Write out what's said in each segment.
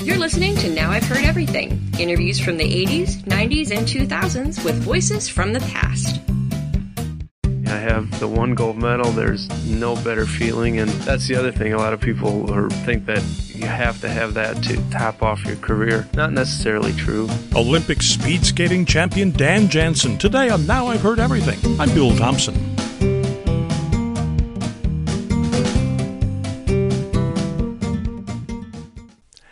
You're listening to Now I've Heard Everything interviews from the 80s, 90s, and 2000s with voices from the past. I have the one gold medal. There's no better feeling, and that's the other thing. A lot of people are, think that you have to have that to top off your career. Not necessarily true. Olympic speed skating champion Dan Jansen. Today on Now I've Heard Everything. I'm Bill Thompson.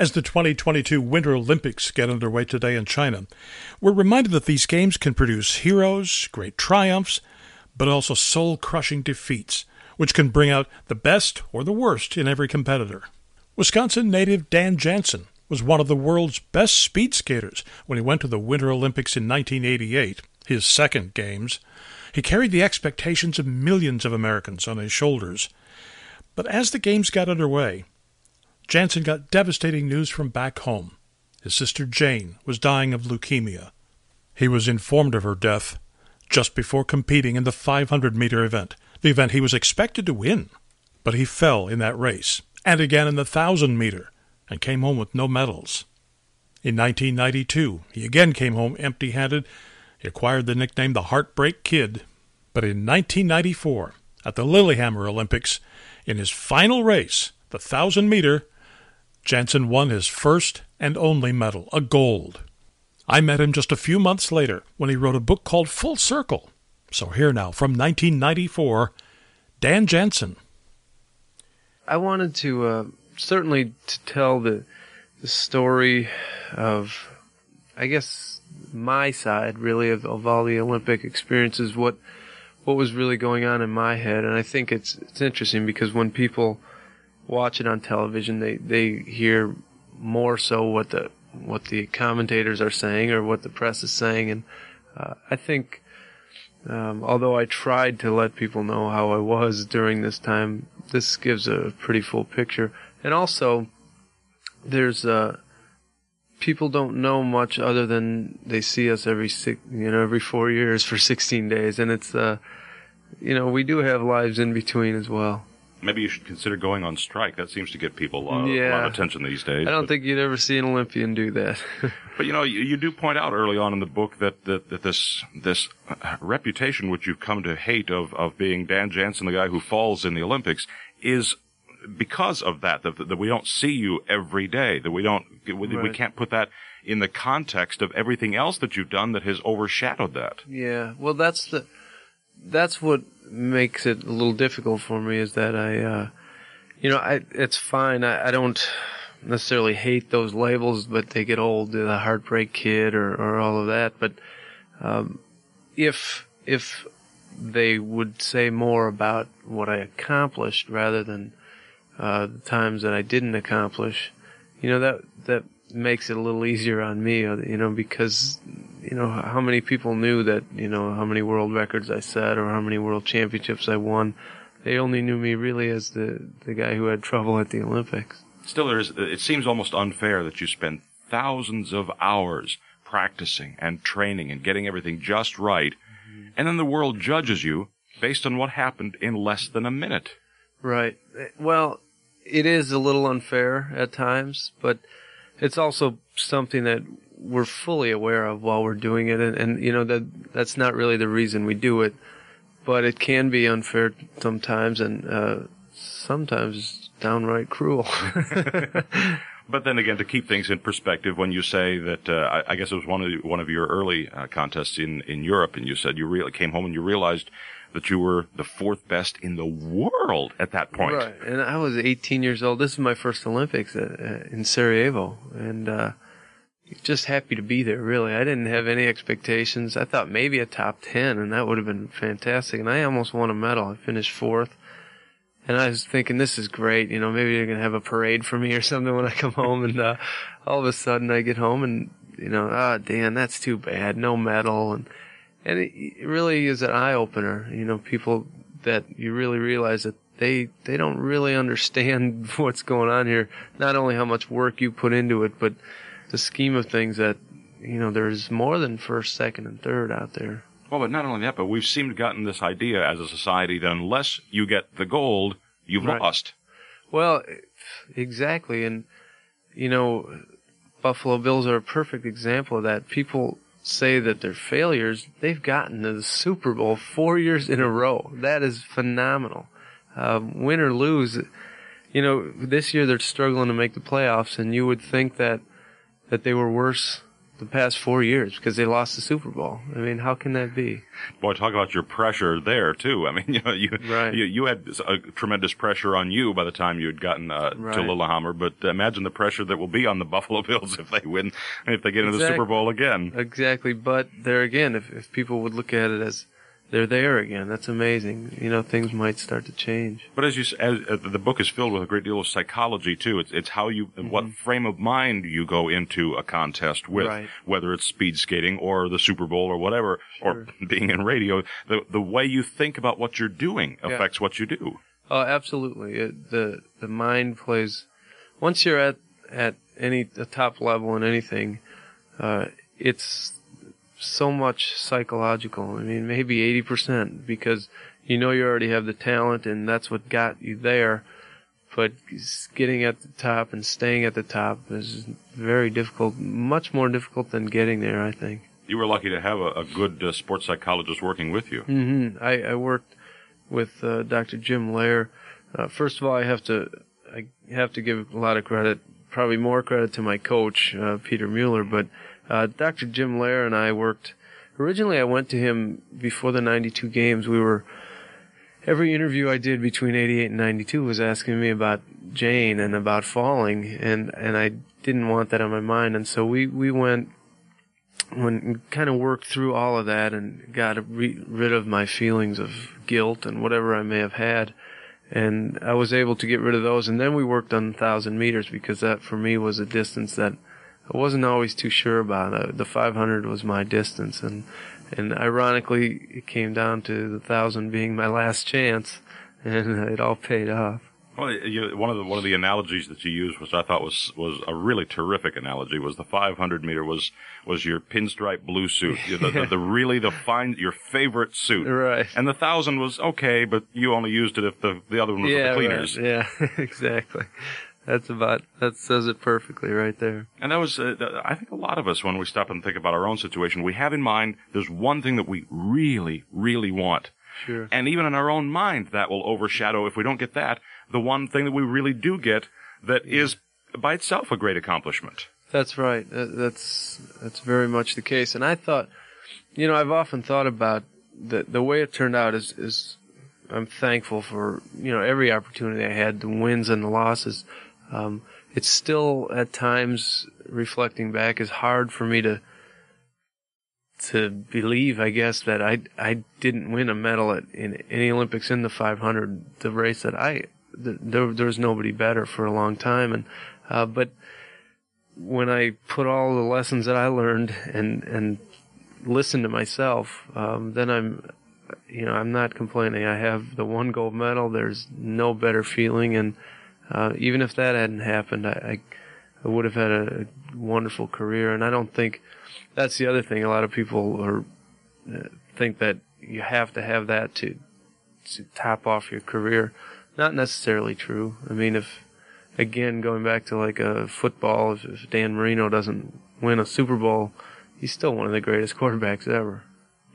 As the 2022 Winter Olympics get underway today in China, we're reminded that these games can produce heroes, great triumphs, but also soul crushing defeats, which can bring out the best or the worst in every competitor. Wisconsin native Dan Jansen was one of the world's best speed skaters when he went to the Winter Olympics in 1988, his second Games. He carried the expectations of millions of Americans on his shoulders. But as the Games got underway, Jansen got devastating news from back home. His sister Jane was dying of leukemia. He was informed of her death just before competing in the 500 meter event, the event he was expected to win. But he fell in that race, and again in the 1,000 meter, and came home with no medals. In 1992, he again came home empty handed. He acquired the nickname the Heartbreak Kid. But in 1994, at the Lillehammer Olympics, in his final race, the 1,000 meter, Jansen won his first and only medal, a gold. I met him just a few months later when he wrote a book called Full Circle. So here now, from 1994, Dan Jansen. I wanted to uh, certainly to tell the the story of, I guess, my side really of, of all the Olympic experiences. What what was really going on in my head, and I think it's it's interesting because when people watch it on television, they they hear more so what the what the commentators are saying or what the press is saying, and uh, I think. Um, although I tried to let people know how I was during this time, this gives a pretty full picture. And also, there's uh, people don't know much other than they see us every six, you know, every four years for 16 days, and it's uh, you know, we do have lives in between as well. Maybe you should consider going on strike. That seems to get people a lot, a lot of attention these days. I don't but, think you'd ever see an Olympian do that. but you know, you, you do point out early on in the book that, that, that this this reputation which you've come to hate of of being Dan Jansen, the guy who falls in the Olympics, is because of that. That, that we don't see you every day. That we don't we, we can't put that in the context of everything else that you've done that has overshadowed that. Yeah, well, that's the that's what makes it a little difficult for me is that I, uh, you know, I it's fine. I, I don't necessarily hate those labels, but they get old. The heartbreak kid or or all of that. But um, if if they would say more about what I accomplished rather than uh, the times that I didn't accomplish, you know that that makes it a little easier on me, uh, you know, because you know how many people knew that you know how many world records I set or how many world championships I won. They only knew me really as the the guy who had trouble at the Olympics. Still, there is. It seems almost unfair that you spend thousands of hours practicing and training and getting everything just right, mm-hmm. and then the world judges you based on what happened in less than a minute. Right. Well, it is a little unfair at times, but it's also something that we're fully aware of while we're doing it, and, and you know that that's not really the reason we do it, but it can be unfair sometimes, and uh, sometimes downright cruel. But then again, to keep things in perspective, when you say that, uh, I, I guess it was one of the, one of your early uh, contests in in Europe, and you said you really came home and you realized that you were the fourth best in the world at that point. Right, and I was 18 years old. This is my first Olympics uh, uh, in Sarajevo, and uh, just happy to be there. Really, I didn't have any expectations. I thought maybe a top 10, and that would have been fantastic. And I almost won a medal. I finished fourth, and I was thinking, this is great. You know, maybe they're gonna have a parade for me or something when I come home. And uh, all of a sudden, I get home, and you know, ah, Dan, that's too bad. No medal, and and it, it really is an eye opener. You know, people that you really realize that they they don't really understand what's going on here. Not only how much work you put into it, but the scheme of things that you know there's more than first, second, and third out there. Well, but not only that, but we've seemed to gotten this idea as a society that unless you get the gold, you've Right. lost. Well, exactly, and you know, Buffalo Bills are a perfect example of that. People say that they're failures. They've gotten to the Super Bowl four years in a row. That is phenomenal. Um, win or lose, you know, this year they're struggling to make the playoffs, and you would think that that they were worse the past four years because they lost the Super Bowl. I mean, how can that be? Boy, talk about your pressure there too. I mean, you know, you Right. you, you had a tremendous pressure on you by the time you had gotten uh, to Right. Lillehammer, but imagine the pressure that will be on the Buffalo Bills if they win, if they get into the Super Bowl again. Exactly, but there again, if if people would look at it as they're there again, that's amazing. You know, things might start to change. But as you, as, uh, the book is filled with a great deal of psychology too. It's, it's how you, what frame of mind you go into a contest with, Mm-hmm. Right. whether it's speed skating or the Super Bowl or whatever, or being in radio. The the way you think about what you're doing Yeah. affects what you do. Oh, absolutely. It, the the mind plays. Once you're at at any top level in anything, uh, it's so much psychological. I mean, maybe eighty percent because you know you already have the talent and that's what got you there. But getting at the top and staying at the top is very difficult. Much more difficult than getting there, I think. You were lucky to have a, a good uh, sports psychologist working with you. hmm I, I worked with uh, Dr. Jim Loehr. Uh, first of all, I have to I have to give a lot of credit, probably more credit to my coach uh, Peter Mueller. But uh, Dr. Jim Loehr and I worked. Originally, I went to him before the '92 games. We were every interview I did between '88 and '92 was asking me about Jane and about falling, and and I didn't want that on my mind, and so we we went when kind of worked through all of that and got re- rid of my feelings of guilt and whatever I may have had. And I was able to get rid of those. And then we worked on 1,000 meters because that for me was a distance that I wasn't always too sure about. It. the 500 was my distance. And, and ironically, it came down to the 1,000 being my last chance. And it all paid off. Well, you, one of the one of the analogies that you used, which I thought was was a really terrific analogy, was the 500 meter was was your pinstripe blue suit, the, the, the really the fine your favorite suit, Right. And the thousand was okay, but you only used it if the the other one was yeah, the cleaners. right. Yeah, exactly. That's about, that says it perfectly right there. And that was, uh, I think a lot of us, when we stop and think about our own situation, we have in mind there's one thing that we really, really want. Sure. And even in our own mind, that will overshadow, if we don't get that, the one thing that we really do get that is by itself a great accomplishment. That's right. That's that's very much the case. And I thought, you know, I've often thought about the the way it turned out is is I'm thankful for you know every opportunity I had, the wins and the losses. Um, it's still at times reflecting back is hard for me to to believe, I guess, that I I didn't win a medal at, in any Olympics in the 500, the race that I th- there there was nobody better for a long time, and uh, but when I put all the lessons that I learned and and listen to myself, um, then I'm, you know, I'm not complaining. I have the one gold medal. There's no better feeling, and uh, even if that hadn't happened, I, I, would have had a wonderful career. And I don't think that's the other thing. A lot of people are uh, think that you have to have that to to top off your career. Not necessarily true. I mean, if again going back to like a football, if, if Dan Marino doesn't win a Super Bowl, he's still one of the greatest quarterbacks ever.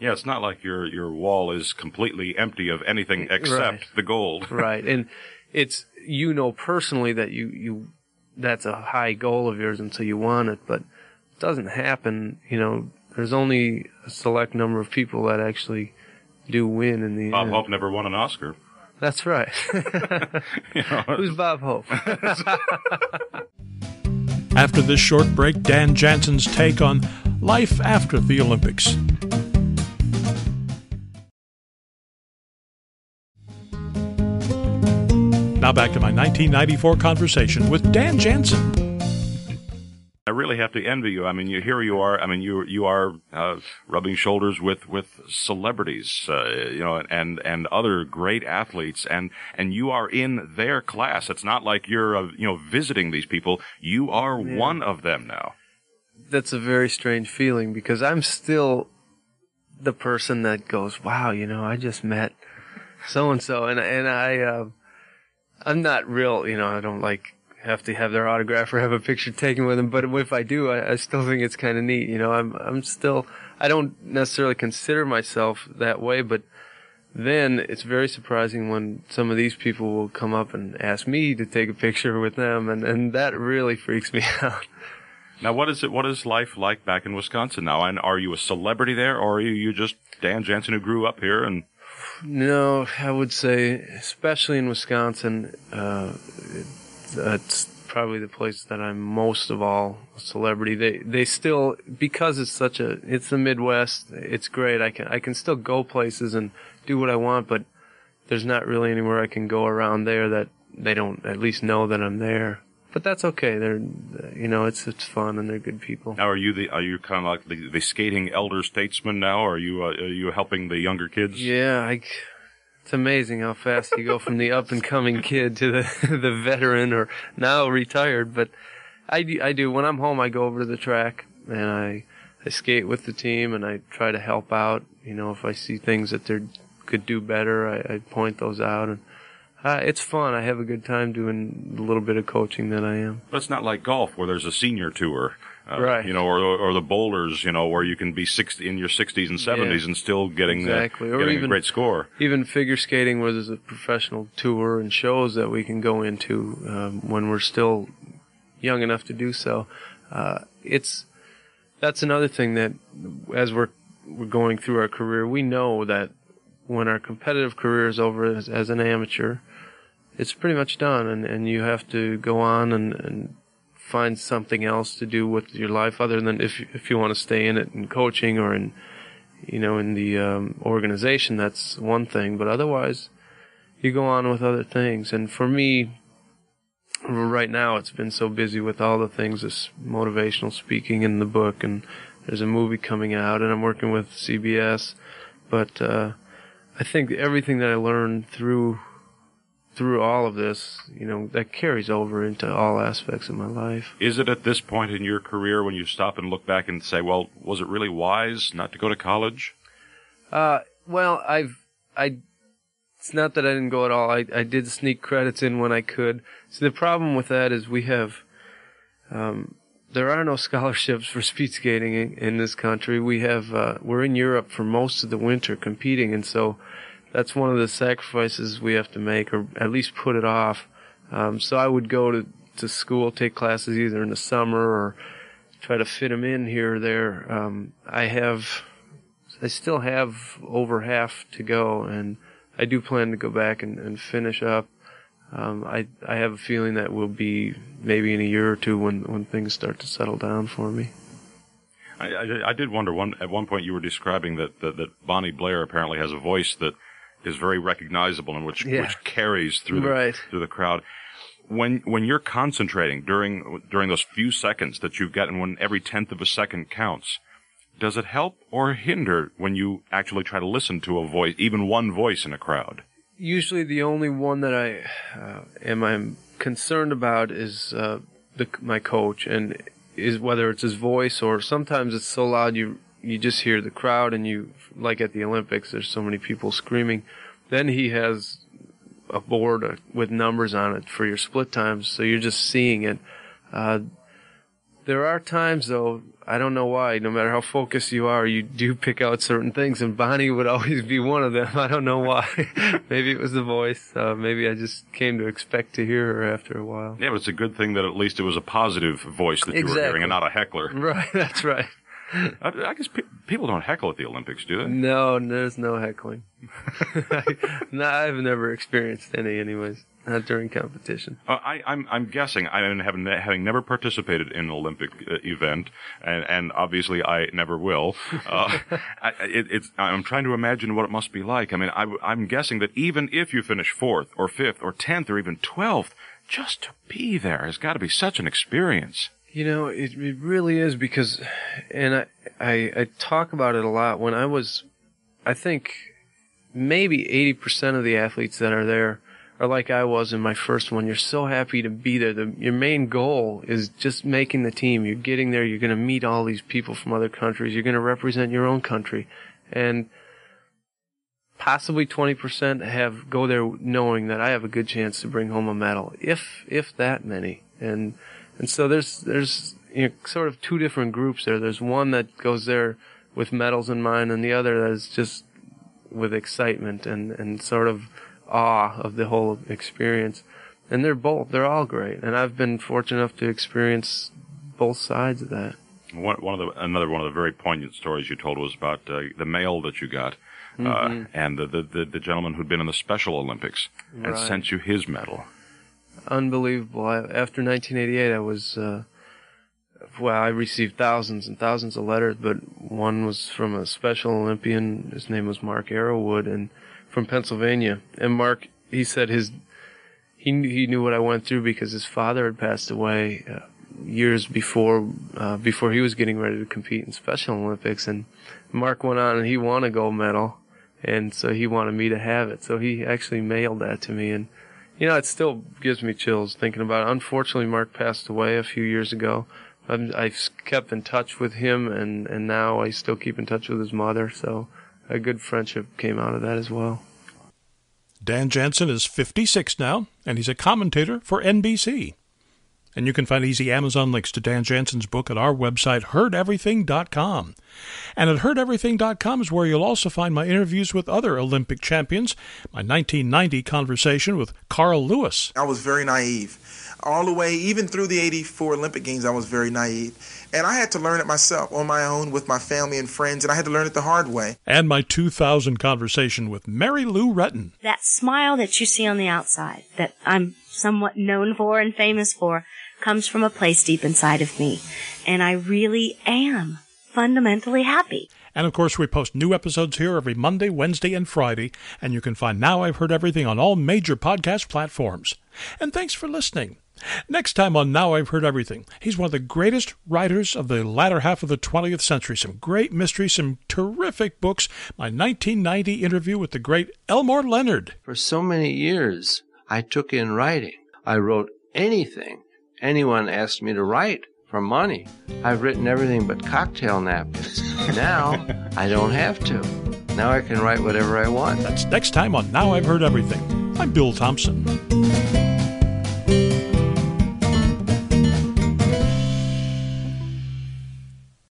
Yeah, it's not like your your wall is completely empty of anything except Right. the gold. right, and it's you know personally that you you that's a high goal of yours until you want it, but it doesn't happen. You know, there's only a select number of people that actually do win in the Bob end. Hope never won an Oscar. That's right. You know, Who's Bob Hope? After this short break, Dan Jansen's take on life after the Olympics. Now back to my 1994 conversation with Dan Jansen. I really have to envy you. I mean, you here you are. I mean, you you are uh, rubbing shoulders with with celebrities, uh, you know, and and other great athletes, and and you are in their class. It's not like you're uh, you know visiting these people. You are one of them now. that's a very strange feeling because I'm still the person that goes, "Wow, you know, I just met so and so," and and I, uh, I'm not real, you know, I don't like have to have their autograph or have a picture taken with them. But if I do, I, I still think it's kind of neat. You know, I'm I'm still I don't necessarily consider myself that way, but then it's very surprising when some of these people will come up and ask me to take a picture with them, and and that really freaks me out. Now, what is it? What is life like back in Wisconsin now? And are you a celebrity there, or are you, you just Dan Jansen who grew up here and No, I would say, especially in Wisconsin, uh, that's probably the place that I'm most of all a celebrity. They they still because it's such a it's the Midwest. It's great. I can I can still go places and do what I want, but there's not really anywhere I can go around there that they don't at least know that I'm there. But that's okay. They're you know it's it's fun and they're good people. now are you the are you kind of like the, the skating elder statesman now? Or are you uh, are you helping the younger kids? Yeah, I, it's amazing how fast you go from the up and coming kid to the the veteran or now retired. But I do, I do when I'm home, I go over to the track and I I skate with the team and I try to help out. You know, if I see things that they could do better, I, I point those out and. Uh, it's fun. I have a good time doing the little bit of coaching that I am. But it's not like golf where there's a senior tour. Uh, Right. You know, or, or the bowlers, you know, where you can be 60, in your 60s and 70s Yeah. and still getting, Exactly. Or getting a even- great score. even figure skating where there's a professional tour and shows that we can go into um, when we're still young enough to do so. Uh, it's that's another thing that as we're we're going through our career, we know that when our competitive career is over as, as an amateur, it's pretty much done, and, and you have to go on and, and find something else to do with your life other than if if you want to stay in it in coaching or in you know in the um, organization that's one thing. But otherwise you go on with other things. And for me right now it's been so busy with all the things this motivational speaking in the book and there's a movie coming out and I'm working with CBS but uh, I think everything that I learned through through all of this you know that carries over into all aspects of my life Is it at this point in your career when you stop and look back and say, well, was it really wise not to go to college? Uh, well, I've, I, it's not that I didn't go at all. I, I did sneak credits in when I could. So the problem with that is we have, um, there are no scholarships for speed skating in, in this country. We have, uh, we're in Europe for most of the winter competing, and so that's one of the sacrifices we have to make, or at least put it off. Um, so I would go to, to school, take classes either in the summer or try to fit them in here or there. Um, I have, I still have over half to go, and I do plan to go back and, and finish up. Um, I I have a feeling that will be maybe in a year or two when when things start to settle down for me. I, I, I did wonder one at one point you were describing that, that that Bonnie Blair apparently has a voice that is very recognizable and which Yeah. which carries through the, Right. through the crowd. When when you're concentrating during during those few seconds that you've got and when every tenth of a second counts, does it help or hinder when you actually try to listen to a voice, even one voice in a crowd? Usually, the only one that I uh, am I'm concerned about is uh, the my coach, and is whether it's his voice or sometimes it's so loud you you just hear the crowd, and you like at the Olympics, there's so many people screaming. Then he has a board uh, with numbers on it for your split times, so you're just seeing it. Uh, there are times though, I don't know why, no matter how focused you are, you do pick out certain things and Bonnie would always be one of them. I don't know why. maybe it was the voice. Uh, maybe I just came to expect to hear her after a while. Yeah, but it's a good thing that at least it was a positive voice that you were hearing and not a heckler. Right, that's right. I, I guess pe- people don't heckle at the Olympics, do they? No, there's no heckling. no, I've never experienced any anyways. Not during competition. Uh, I, I'm, I'm guessing, I mean, having, having never participated in an Olympic uh, event, and, and obviously I never will, uh, I, it, it's, I'm trying to imagine what it must be like. I mean, I, I'm guessing that even if you finish fourth or fifth or tenth or even twelfth, just to be there has got to be such an experience. You know, it, it really is because, and I, I, I talk about it a lot. When I was, I think maybe 80% of the athletes that are there are like I was in my first one. You're so happy to be there. The, your main goal is just making the team. You're getting there. You're going to meet all these people from other countries. You're going to represent your own country. And possibly 20% have go there knowing that I have a good chance to bring home a medal. If, if that many. and and so there's there's you know, sort of two different groups there. There's one that goes there with medals in mind, and the other that is just with excitement and and sort of awe of the whole experience. And they're both they're all great, and I've been fortunate enough to experience both sides of that. One, one of the another one of the very poignant stories you told was about uh, the mail that you got, uh, and the, the the the gentleman who'd been in the Special Olympics and Right. sent you his medal. Unbelievable. I, after 1988, I was, uh, well, I received thousands and thousands of letters, but one was from a Special Olympian. His name was Mark Arrowwood, and from Pennsylvania. And Mark, he said his, he he knew what I went through because his father had passed away uh, years before, uh, before he was getting ready to compete in Special Olympics. And Mark went on and he won a gold medal, and so he wanted me to have it. So he actually mailed that to me, and you know, it still gives me chills thinking about it. Unfortunately, Mark passed away a few years ago. I'm, I've kept in touch with him, and, and now I still keep in touch with his mother. So a good friendship came out of that as well. Dan Jansen is 56 now, and he's a commentator for NBC. And you can find easy Amazon links to Dan Jansen's book at our website, heardeverything.com. And at heardeverything.com is where you'll also find my interviews with other Olympic champions, my 1990 conversation with Carl Lewis, I was very naive. All the way, even through the 84 Olympic Games, I was very naive. And I had to learn it myself on my own with my family and friends, and I had to learn it the hard way. and my 2000 conversation with Mary Lou Retton. that smile that you see on the outside, that I'm somewhat known for and famous for, comes from a place deep inside of me. And I really am fundamentally happy. And of course, we post new episodes here every Monday, Wednesday, and Friday, and you can find Now I've Heard Everything on all major podcast platforms. And thanks for listening. Next time on Now I've Heard Everything, he's one of the greatest writers of the latter half of the 20th century. Some great mysteries, some terrific books. My 1990 interview with the great Elmore Leonard. For so many years, I took in writing. I wrote anything anyone asked me to write for money. I've written everything but cocktail napkins. now, I don't have to. Now I can write whatever I want. That's next time on Now I've Heard Everything. I'm Bill Thompson.